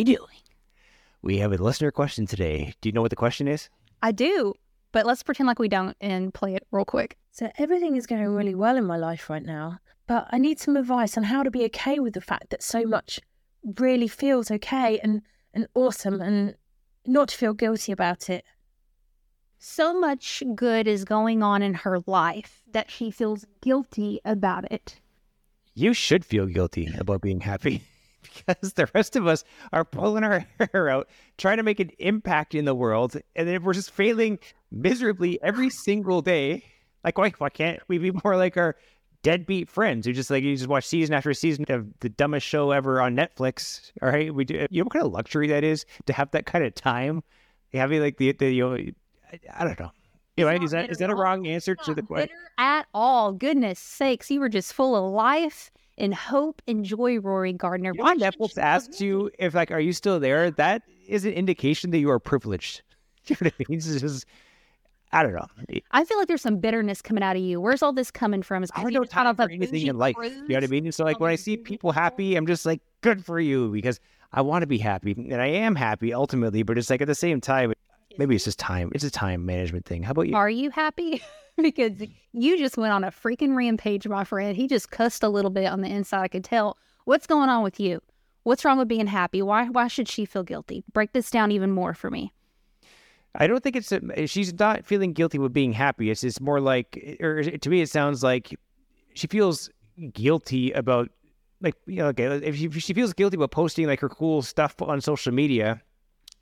we doing? We have a listener question today. Do you know what the question is? I do, but let's pretend like we don't and play it real quick. So everything is going really well in my life right now, but I need some advice on how to be okay with the fact that so much really feels okay and, and awesome and not to feel guilty about it. So much good is going on in her life that she feels guilty about it. You should feel guilty about being happy because the rest of us are pulling our hair out, trying to make an impact in the world. And then if we're just failing miserably every single day, like, why, why can't we be more like our deadbeat friends who just like you just watch season after season of the dumbest show ever on Netflix? All right, we do. You know what kind of luxury that is to have that kind of time, having like the the you know, I, I don't know. Know, is that is that a wrong answer to the question? At all, goodness sakes, you were just full of life and hope and joy, Rory Gardiner. You know, Netflix asks you if like, are you still there? That is an indication that you are privileged. You know what I mean? It's just I don't know. I feel like there's some bitterness coming out of you. Where's all this coming from? Is I don't know time for anything in life. You know what I mean? So like when I see people happy, I'm just like, good for you because I want to be happy and I am happy ultimately. But it's like at the same time, maybe it's just time. It's a time management thing. How about you? Are you happy? because you just went on a freaking rampage, my friend. He just cussed a little bit on the inside. I could tell. What's going on with you? What's wrong with being happy? Why why should she feel guilty? Break this down even more for me. I don't think it's a, she's not feeling guilty with being happy. It's more like, or to me, it sounds like she feels guilty about like you know, okay, if she, if she feels guilty about posting like her cool stuff on social media,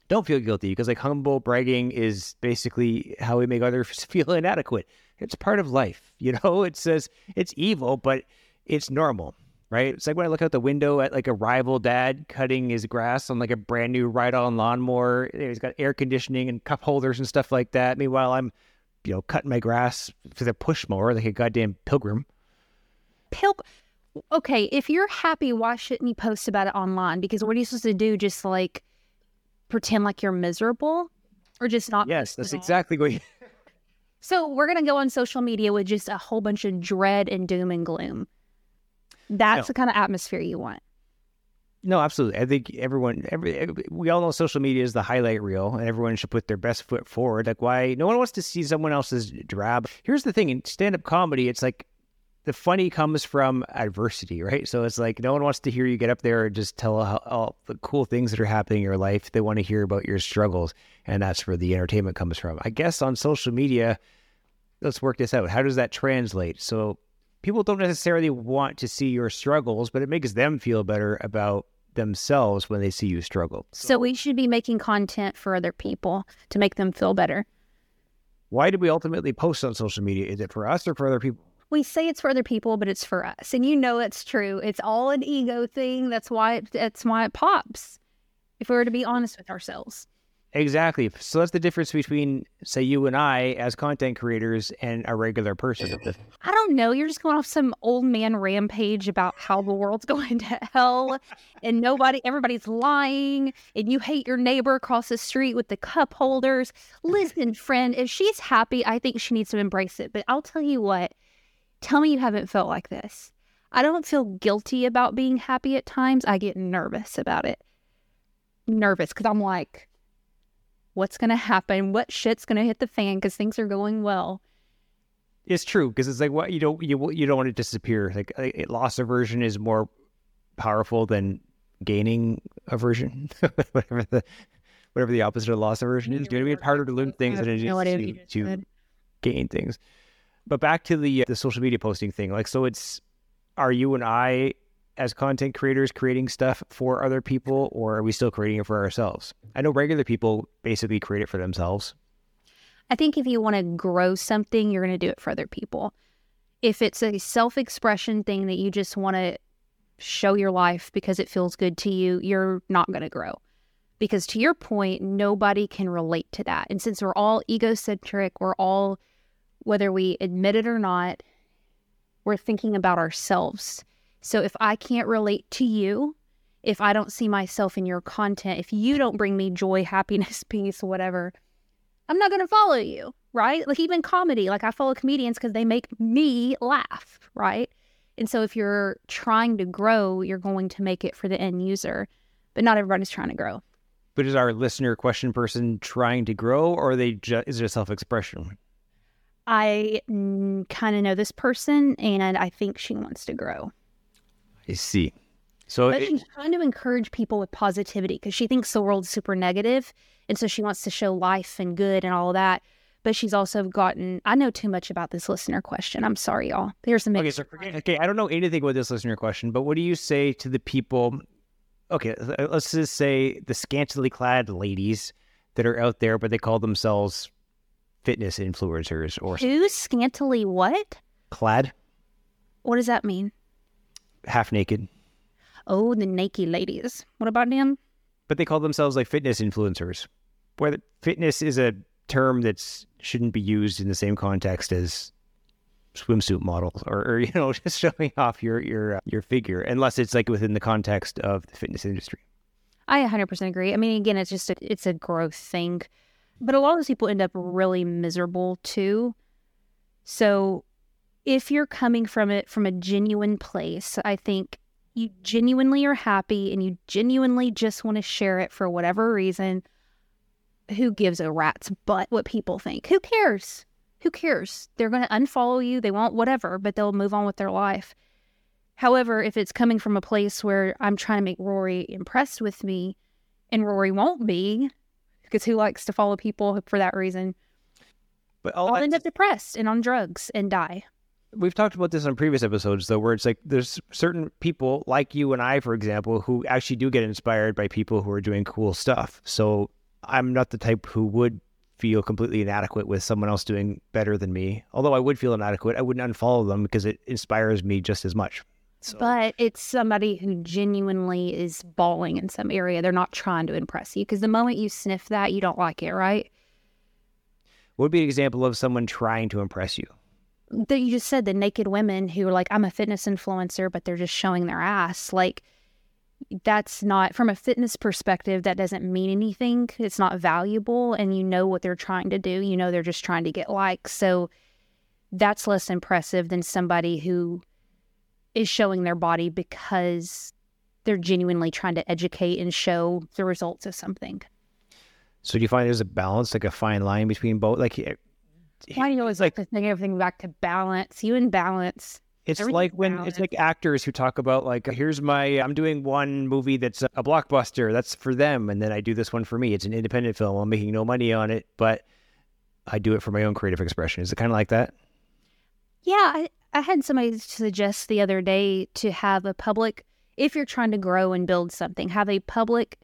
don't feel guilty because like humble bragging is basically how we make others feel inadequate. It's part of life, you know. It says it's evil, but it's normal right? It's like when I look out the window at like a rival dad cutting his grass on like a brand new ride-on lawnmower. He's got air conditioning and cup holders and stuff like that. Meanwhile, I'm, you know, cutting my grass with a push mower like a goddamn pilgrim. Pilgrim. Okay, if you're happy, why shouldn't you post about it online? Because what are you supposed to do? Just like pretend like you're miserable, or just not? Yes, that's exactly what. You... so we're gonna go on social media with just a whole bunch of dread and doom and gloom that's no. the kind of atmosphere you want. No, absolutely. I think everyone, every, every, we all know social media is the highlight reel, and everyone should put their best foot forward. Like, why no one wants to see someone else's drab? Here's the thing: in stand-up comedy, it's like the funny comes from adversity, right? So it's like no one wants to hear you get up there and just tell how, all the cool things that are happening in your life. They want to hear about your struggles, and that's where the entertainment comes from. I guess on social media, let's work this out. How does that translate? So people don't necessarily want to see your struggles, but it makes them feel better about themselves when they see you struggle. So, so we should be making content for other people to make them feel better. Why do we ultimately post on social media? Is it for us or for other people? We say it's for other people, but it's for us, and you know it's true. It's all an ego thing. That's why it, that's why it pops. If we were to be honest with ourselves. Exactly. So that's the difference between, say, you and I as content creators and a regular person. I don't know. You're just going off some old man rampage about how the world's going to hell and nobody, everybody's lying and you hate your neighbor across the street with the cup holders. Listen, friend, if she's happy, I think she needs to embrace it. But I'll tell you what, tell me you haven't felt like this. I don't feel guilty about being happy at times. I get nervous about it. Nervous because I'm like, what's going to happen, what shit's going to hit the fan because things are going well. It's true because it's like what you don't you you don't want to disappear. Like loss aversion is more powerful than gaining aversion, whatever the whatever the opposite of loss aversion is. Do you know what I mean? Harder to lose things than it is to, to gain things. But back to the uh, the social media posting thing. Like so, it's are you and I as content creators creating stuff for other people or are we still creating it for ourselves? I know regular people basically create it for themselves. I think if you want to grow something, you're going to do it for other people. If it's a self expression thing that you just want to show your life because it feels good to you, you're not going to grow. Because to your point, nobody can relate to that. And since we're all egocentric, we're all, whether we admit it or not, we're thinking about ourselves so if I can't relate to you, if I don't see myself in your content, if you don't bring me joy, happiness, peace, whatever, I'm not going to follow you, right? Like even comedy, like I follow comedians because they make me laugh, right? And so if you're trying to grow, you're going to make it for the end user. But not everybody's trying to grow. But is our listener question person trying to grow, or are they just is it a self expression? I kind of know this person, and I think she wants to grow. I see. So But it- she's trying to encourage people with positivity because she thinks the world's super negative, and so she wants to show life and good and all that. But she's also gotten. I know too much about this listener question. I'm sorry, y'all. Here's the Okay, mix. so forget, okay, I don't know anything about this listener question, but what do you say to the people? Okay, let's just say the scantily clad ladies that are out there, but they call themselves fitness influencers or Who scantily what? clad, What does that mean? half naked, Oh, the naked ladies. What about them? but they call themselves like fitness influencers. Where fitness is a term that shouldn't be used in the same context as swimsuit models or, or you know just showing off your your uh, your figure unless it's like within the context of the fitness industry. I 100% agree. I mean, again, it's just a, it's a growth thing, but a lot of those people end up really miserable too. So, if you're coming from it from a genuine place, I think you genuinely are happy and you genuinely just want to share it for whatever reason. Who gives a rat's butt what people think? Who cares? Who cares? They're going to unfollow you. They won't, whatever, but they'll move on with their life. However, if it's coming from a place where I'm trying to make Rory impressed with me and Rory won't be, because who likes to follow people for that reason, But all I'll end up depressed and on drugs and die. we've talked about this on previous episodes though where it's like there's certain people like you and I for example who actually do get inspired by people who are doing cool stuff. So I'm not the type who would feel completely inadequate with someone else doing better than me. Although I would feel inadequate, I wouldn't unfollow them because it inspires me just as much. So But it's somebody who genuinely is bawling in some area. They're not trying to impress you because the moment you sniff that, you don't like it, right? what would be an example of someone trying to impress you? That you just said the naked women who are like, I'm a fitness influencer, but they're just showing their ass. Like, that's not from a fitness perspective, that doesn't mean anything. It's not valuable. And you know what they're trying to do. You know, they're just trying to get likes. So that's less impressive than somebody who is showing their body because they're genuinely trying to educate and show the results of something. So do you find there's a balance, like a fine line between both? Like Why do you always like to think everything back to balance? You in balance. It's like when it's like actors who talk about like here's my I'm doing one movie that's a blockbuster that's for them and then I do this one for me. It's an independent film. I'm making no money on it, but I do it for my own creative expression. Is it kind of like that? Yeah, I, I had somebody suggest the other day to have a public, if you're trying to grow and build something, have a public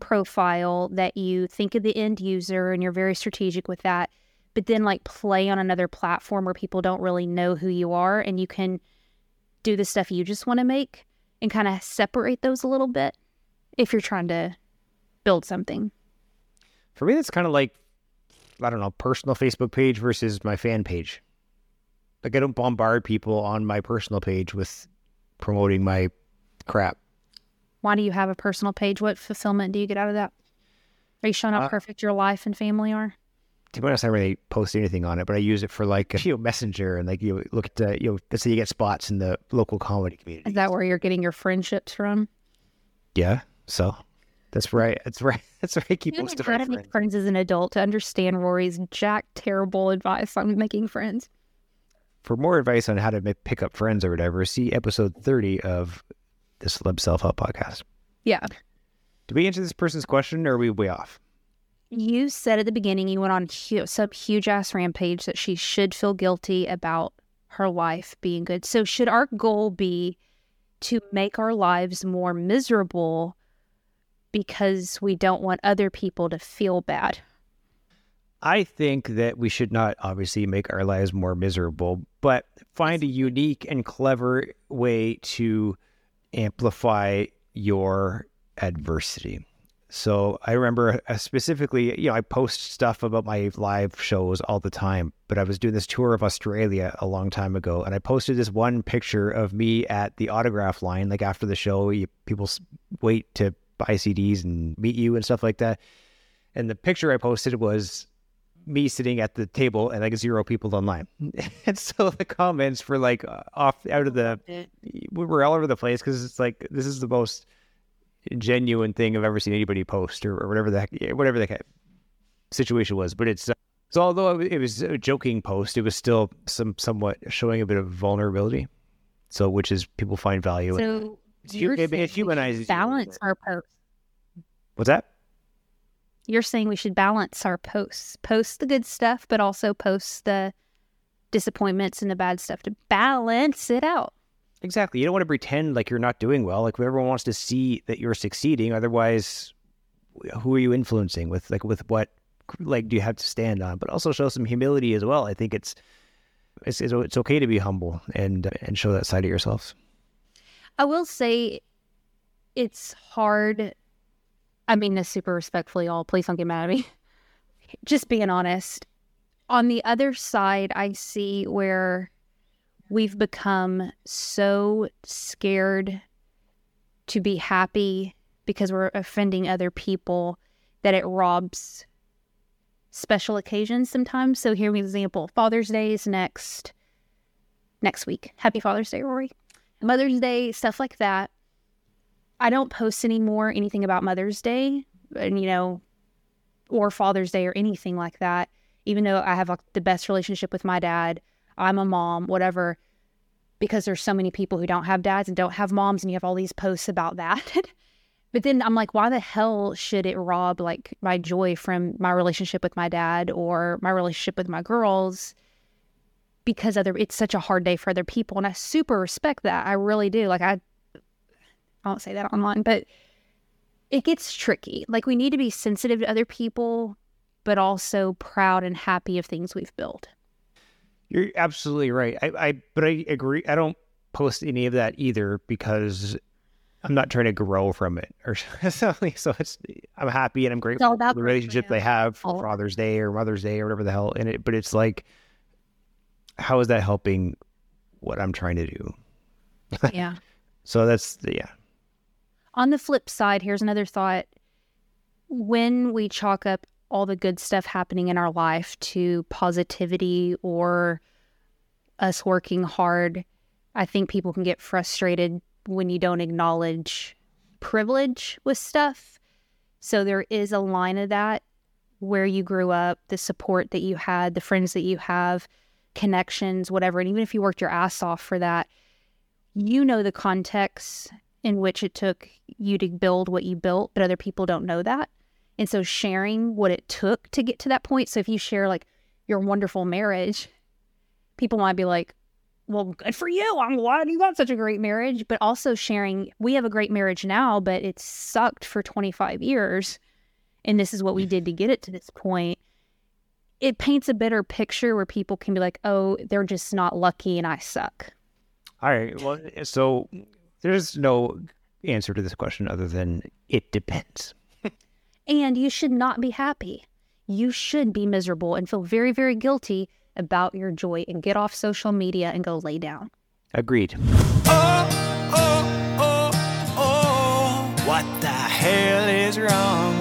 profile that you think of the end user and you're very strategic with that, but then like play on another platform where people don't really know who you are and you can do the stuff you just want to make and kind of separate those a little bit if you're trying to build something. For me that's kind of like I don't know, personal Facebook page versus my fan page. Like I don't bombard people on my personal page with promoting my crap. Why do you have a personal page? What fulfillment do you get out of that? Are you showing how Uh, perfect your life and family are? to be honest, I don't really post anything on it, but I use it for like you know messenger and like you look at uh, you know let's say you get spots in the local comedy community. Is that where you're getting your friendships from? Yeah, so that's right. That's right. That's where I keep You most of my to make friends. friends as an adult to understand Rory's jack terrible advice on making friends. For more advice on how to make, pick up friends or whatever, see episode thirty of the Celeb Self Help Podcast. Yeah. Did we answer this person's question, or are we way off? You said at the beginning you went on hu- some huge ass rampage that she should feel guilty about her life being good. So should our goal be to make our lives more miserable because we don't want other people to feel bad? I think that we should not obviously make our lives more miserable, but find a unique and clever way to amplify your adversity. So I remember uh, specifically, you know, I post stuff about my live shows all the time, but I was doing this tour of Australia a long time ago, and I posted this one picture of me at the autograph line, like after the show, you, people wait to buy CDs and meet you and stuff like that. And the picture I posted was me sitting at the table and like zero people online. and so the comments for like uh, off out of the we were all over the place because it's like this is the most genuine thing I've ever seen anybody post or, or whatever the heck, whatever the heck situation was. But it's uh, so although it was a joking post, it was still some somewhat showing a bit of vulnerability. So which is people find value. So in. It, it humanizes should you. balance our posts. What's that? You're saying we should balance our posts. Post the good stuff, but also post the disappointments and the bad stuff to balance it out. Exactly. You don't want to pretend like you're not doing well. Like everyone wants to see that you're succeeding. Otherwise, who are you influencing with? Like with what? Like do you have to stand on? But also show some humility as well. I think it's it's it's, it's okay to be humble and and show that side of yourself. I will say it's hard. I mean this super respectfully, all. Please don't get mad at me. Just being honest. On the other side, I see where we've become so scared to be happy because we're offending other people that it robs special occasions sometimes. So here's an example. Father's Day is next next week. Happy Father's Day, Rory. Mother's Day, stuff like that. I don't post anymore anything about Mother's Day and you know or Father's Day or anything like that. Even though I have like, the best relationship with my dad, I'm a mom, whatever, because there's so many people who don't have dads and don't have moms, and you have all these posts about that. but then I'm like, why the hell should it rob like my joy from my relationship with my dad or my relationship with my girls? Because other it's such a hard day for other people, and I super respect that. I really do. Like I, I won't say that online, but it gets tricky. Like we need to be sensitive to other people, but also proud and happy of things we've built. You're absolutely right. I, I but I agree. I don't post any of that either because I'm not trying to grow from it or something. So it's I'm happy and I'm grateful all for about the relationship they have for Father's Day or Mother's Day or whatever the hell in it. But it's like, how is that helping what I'm trying to do? yeah. So that's yeah. On the flip side, here's another thought. When we chalk up all the good stuff happening in our life to positivity or us working hard, I think people can get frustrated when you don't acknowledge privilege with stuff. So there is a line of that where you grew up, the support that you had, the friends that you have, connections, whatever. And even if you worked your ass off for that, you know the context in which it took you to build what you built, but other people don't know that. And so sharing what it took to get to that point. So if you share like your wonderful marriage, people might be like, well, good for you. I'm glad you got such a great marriage. But also sharing, we have a great marriage now, but it sucked for 25 years. And this is what we did to get it to this point. It paints a better picture where people can be like, oh, they're just not lucky and I suck. All right. Well, so there's no answer to this question other than it depends. And you should not be happy. You should be miserable and feel very, very guilty about your joy and get off social media and go lay down. Agreed. Oh, oh, oh, oh. What the hell is wrong with you?